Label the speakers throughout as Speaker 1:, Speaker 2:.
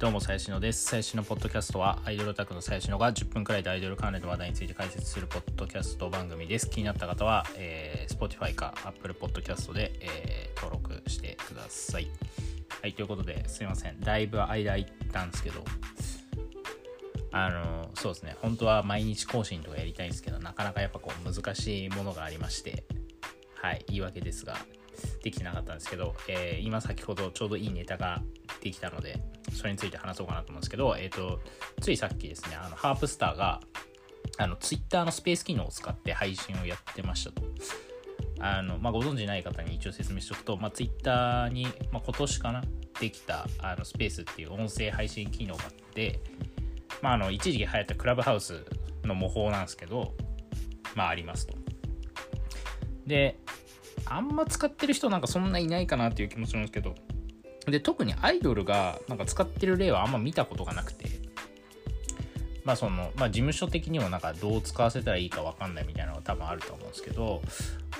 Speaker 1: どうも、最新のです。最新のポッドキャストは、アイドルオタクの最新のが10分くらいでアイドル関連の話題について解説するポッドキャスト番組です。気になった方は、えー、Spotify か Apple Podcast で、えー、登録してください。はい、ということで、すいません。だいぶ間空いたんですけど、あの、そうですね、本当は毎日更新とかやりたいんですけど、なかなかやっぱこう難しいものがありまして、はい、言い訳ですが、できてなかったんですけど、えー、今先ほどちょうどいいネタができたので、それについて話そうかなと思うんですけど、えっ、ー、と、ついさっきですね、あの、ハープスターが、あの、ツイッターのスペース機能を使って配信をやってましたと。あの、まあ、ご存知ない方に一応説明しておくと、まあ、ツイッターに、まあ、今年かな、できた、あの、スペースっていう音声配信機能があって、まあ、あの、一時期流行ったクラブハウスの模倣なんですけど、まあ、ありますと。で、あんま使ってる人なんかそんないないかなっていう気もするんですけど、で、特にアイドルがなんか使ってる例はあんま見たことがなくて、まあその、まあ事務所的にもなんかどう使わせたらいいかわかんないみたいなのが多分あると思うんですけど、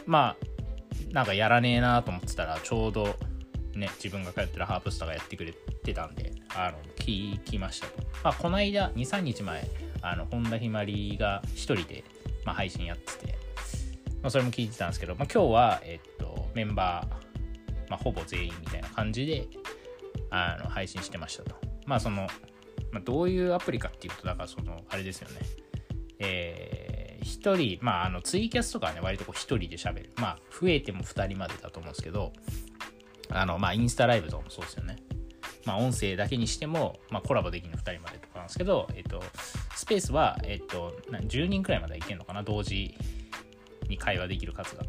Speaker 1: まあ、なんかやらねえなと思ってたら、ちょうどね、自分が通ってるハープスターがやってくれてたんで、あの、聞きましたと。まあこの間、2、3日前、あの、本田ひまりが一人で、まあ、配信やってて、まあそれも聞いてたんですけど、まあ今日は、えっと、メンバー、まあ、ほぼ全員みたいな感じであの配信してましたと。まあその、まあ、どういうアプリかっていうと、だからその、あれですよね。えー、1人、まああのツイキャスとかはね、割とこう1人で喋る。まあ増えても2人までだと思うんですけど、あの、まあインスタライブとかもそうですよね。まあ音声だけにしても、まあコラボできるの2人までとかなんですけど、えっと、スペースは、えっと、10人くらいまでいけるのかな、同時に会話できる数が。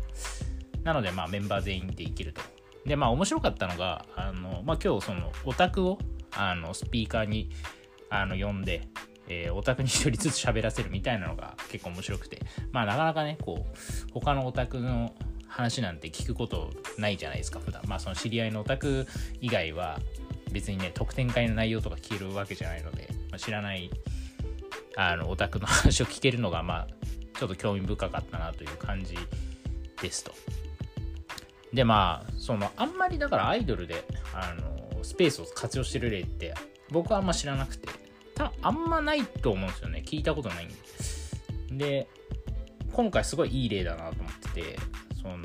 Speaker 1: なので、まあメンバー全員でいけると。で、まあ面白かったのが、あの、まあ今日そのオタクを、あの、スピーカーに、あの、呼んで、えー、オタクに一人ずつ喋らせるみたいなのが結構面白くて、まあなかなかね、こう、他のオタクの話なんて聞くことないじゃないですか、普段。まあその知り合いのオタク以外は、別にね、特典会の内容とか聞けるわけじゃないので、まあ、知らない、あの、オタクの話を聞けるのが、まあ、ちょっと興味深かったなという感じですと。でまあそのあんまりだからアイドルであのスペースを活用してる例って僕はあんま知らなくてたあんまないと思うんですよね。聞いたことないんで。で今回すごいいい例だなと思っててその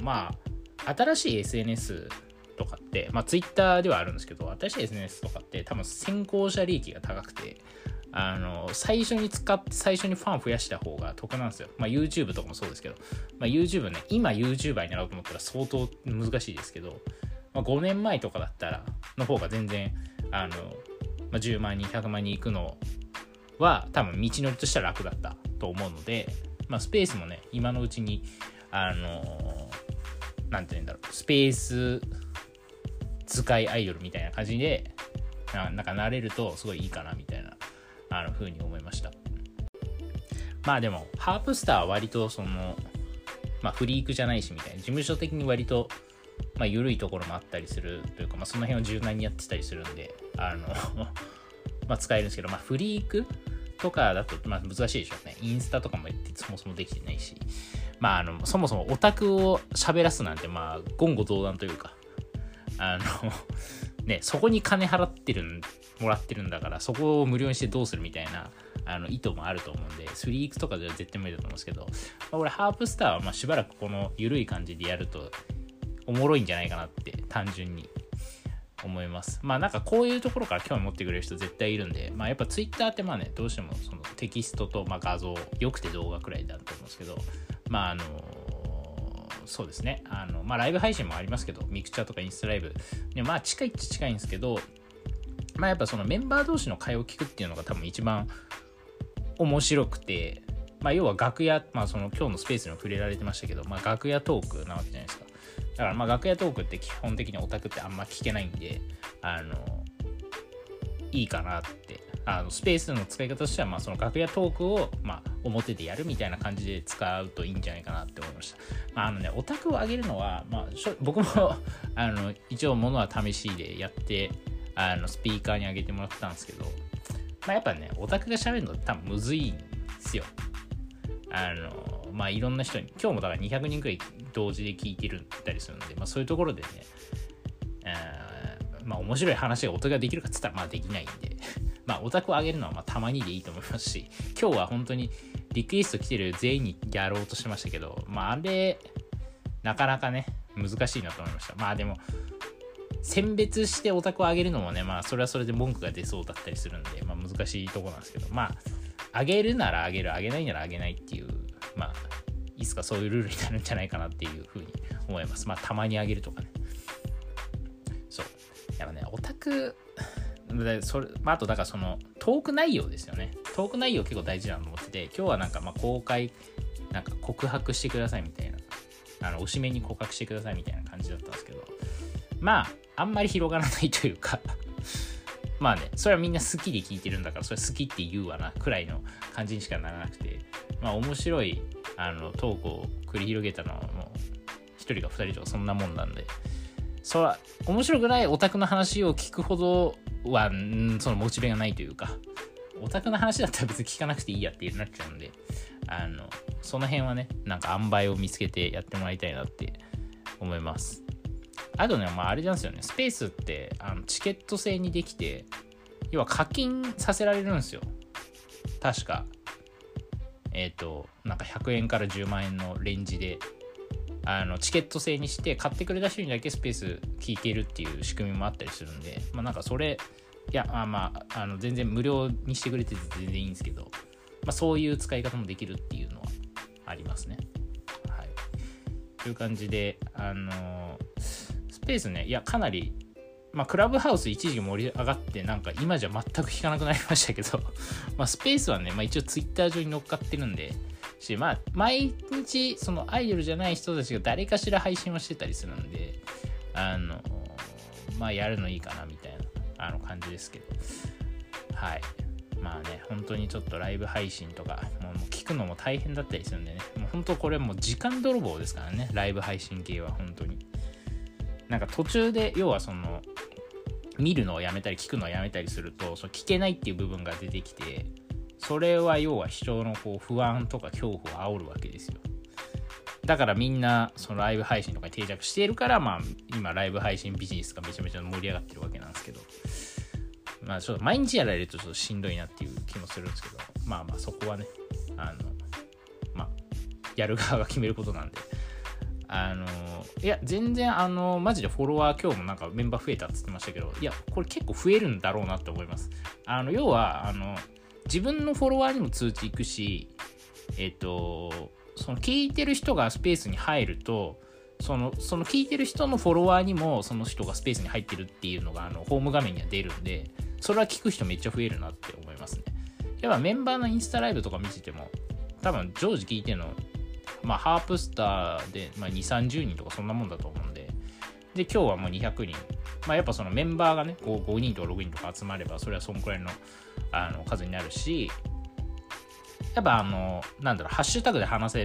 Speaker 1: まあ新しい SNS とかって、まあ、Twitter ではあるんですけど新しい SNS とかって多分先行者利益が高くてあの、最初に使って最初にファン増やした方が得なんですよ。まあ YouTube とかもそうですけど、まあ YouTube ね、今 YouTuber になろうと思ったら相当難しいですけど、まあ、5年前とかだったら、の方が全然、あの、まあ、10万人、100万人行くのは多分道のりとしては楽だったと思うので、まあスペースもね、今のうちに、あの、なんて言うんだろう、スペース使いアイドルみたいな感じで、なんか慣れるとすごいいいかなみたいな。あの風に思いました。まあでもハープスターは割とそのまあフリークじゃないしみたいな事務所的に割とまあ緩いところもあったりするというかまあその辺を柔軟にやってたりするんであの まあ使えるんですけどまあフリークとかだとまあ難しいでしょうね。インスタとかもそもそもできてないし。まああのそもそもオタクを喋らすなんてまあ言語道断というかあのねそこに金払ってるんもらってるんだからそこを無料にしてどうするみたいなあの意図もあると思うんでスリークとかでは絶対無理だと思うんですけど、まあ、俺ハープスターはましばらくこの緩い感じでやるとおもろいんじゃないかなって単純に思います。まあなんかこういうところから興味持ってくれる人絶対いるんでまあやっぱ Twitter ってまあねどうしてもそのテキストとま画像よくて動画くらいだと思うんですけどまああのそうですね。あのまあライブ配信もありますけどミクチャとかインスタライブ。でまあ近いっちゃ近いんですけどまあやっぱそのメンバー同士の会話を聞くっていうのが多分一番面白くて、まあ要は楽屋、まあその今日のスペースにも触れられてましたけど、まあ楽屋トークなわけじゃないですか。だからまあ楽屋トークって基本的にオタクってあんま聞けないんで、あの、いいかなって、あのスペースの使い方としては、まあその楽屋トークを、まあ表でやるみたいな感じで使うといいんじゃないかなって思いました。まああのね、オタクを上げるのは、まあ 僕も あの、一応ものは試しでやって、あのスピーカーに上げてもらったんですけど、まあ、やっぱね、オタクが喋るの多分むずいんですよ。あの、まあいろんな人に、今日もだから200人くらい同時で聞いてるたりするんで、まあそういうところでね、まあ面白い話がオタクができるかっつったらまあできないんで まあオタクを上げるのはまあたまにでいいと思いますし今日は本当にリクエスト来てる全員にやろうとしましたけどまああれなかなかね難しいなと思いました。まあでも選別してオタクを上げるのもねまあそれはそれで文句が出そうだったりするんで、まあ、難しいとこなんですけどまあ上げるなら上げる上げないなら上げないっていうまあいつかそういうルールになるんじゃないかなっていうふうに思います。まあたまに上げるとかね。そう。やっぱねオタクそれ、まあ、あとだからそのトーク内容ですよね。トーク内容結構大事だと思って今日はなんかま公開なんか告白してくださいみたいなあのおしめに告白してくださいみたいな感じだったんですけどまああんまり広がらないというか まあねそれはみんな好きで聞いてるんだからそれ好きって言うわなくらいの感じにしかならなくてまあ面白いあのトークを繰り広げたのはもう1人か2人とかそんなもんなんでそれは面白くないオタクの話を聞くほどはそのモチベがないというかオタクの話だったら別に聞かなくていいやってなっちゃうんであのその辺はねなんか塩梅を見つけてやってもらいたいなって思います。あとねまああれなんですよね。スペースってあのチケット制にできて要は課金させられるんですよ。確か。えっ、ー、となんか100円から10万円のレンジであのチケット制にして買ってくれた人にだけスペース聞けるっていう仕組みもあったりするんでまあなんかそれいやあまああの全然無料にしてくれてて全然いいんですけど、まあ、そういう使い方もできるっていうのはありますね。はい。という感じであのスペースねいやかなりまあ、クラブハウス一時盛り上がってなんか今じゃ全く弾かなくなりましたけど まあスペースはね、まあ、一応ツイッター上に乗っかってるんでし、まあ、毎日、そのアイドルじゃない人たちが誰かしら配信をしてたりするんで、あの、まあ、やるのいいかな、みたいな、あの感じですけど。はい。まあね、本当にちょっとライブ配信とか、もう聞くのも大変だったりするんでね、もう本当これもう時間泥棒ですからね、ライブ配信系は本当に。なんか途中で、要はその、見るのをやめたり聞くのをやめたりすると、そ聞けないっていう部分が出てきて、それは要は人のこう不安とか恐怖を煽るわけですよだからみんなそのライブ配信とかに定着しているからまあ今ライブ配信ビジネスがめちゃめちゃ盛り上がってるわけなんですけどまあちょっと毎日やられるとちょっとしんどいなっていう気もするんですけどまあまあそこはねあのまあやる側が決めることなんで。あのいや全然あのマジでフォロワー今日もなんかメンバー増えたって言ってましたけどいやこれ結構増えるんだろうなって思います。あの要はあの自分のフォロワーにも通知いくし、えっ、と、その聞いてる人がスペースに入ると、そのその聞いてる人のフォロワーにもその人がスペースに入ってるっていうのがあのホーム画面には出るんで、それは聞く人めっちゃ増えるなって思いますね。やっぱメンバーのインスタライブとか見てても、多分常時聞いてるの、まあハープスターで、まあ、2、30人とかそんなもんだと思うんで、で、今日はもう200人。まあやっぱそのメンバーがね、5, 5人とか6人とか集まれば、それはそんくらいのあの数になるしやっぱあのなんだろうハッシュタグで話せ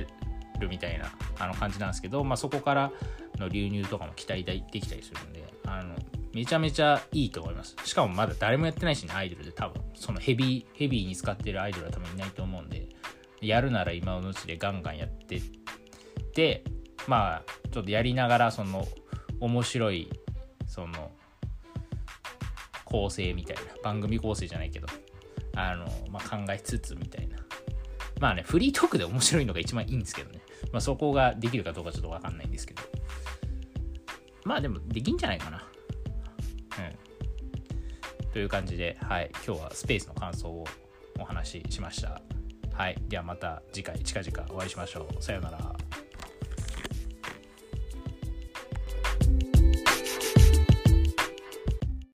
Speaker 1: るみたいなあの感じなんですけど、まあ、そこからの流入とかも期待できたりするんであのめちゃめちゃいいと思いますしかもまだ誰もやってないしねアイドルで多分そのヘビーヘビーに使ってるアイドルは多分いないと思うんでやるなら今のうちでガンガンやってでまあちょっとやりながらその面白いその構成みたいな番組構成じゃないけどあの、まあ、考えつつみたいな。まあね、フリートークで面白いのが一番いいんですけどね。まあそこができるかどうかちょっとわかんないんですけど。まあでもできんじゃないかな。うん。という感じで、はい、今日はスペースの感想をお話ししました。はい、ではまた次回近々お会いしましょう。さようなら。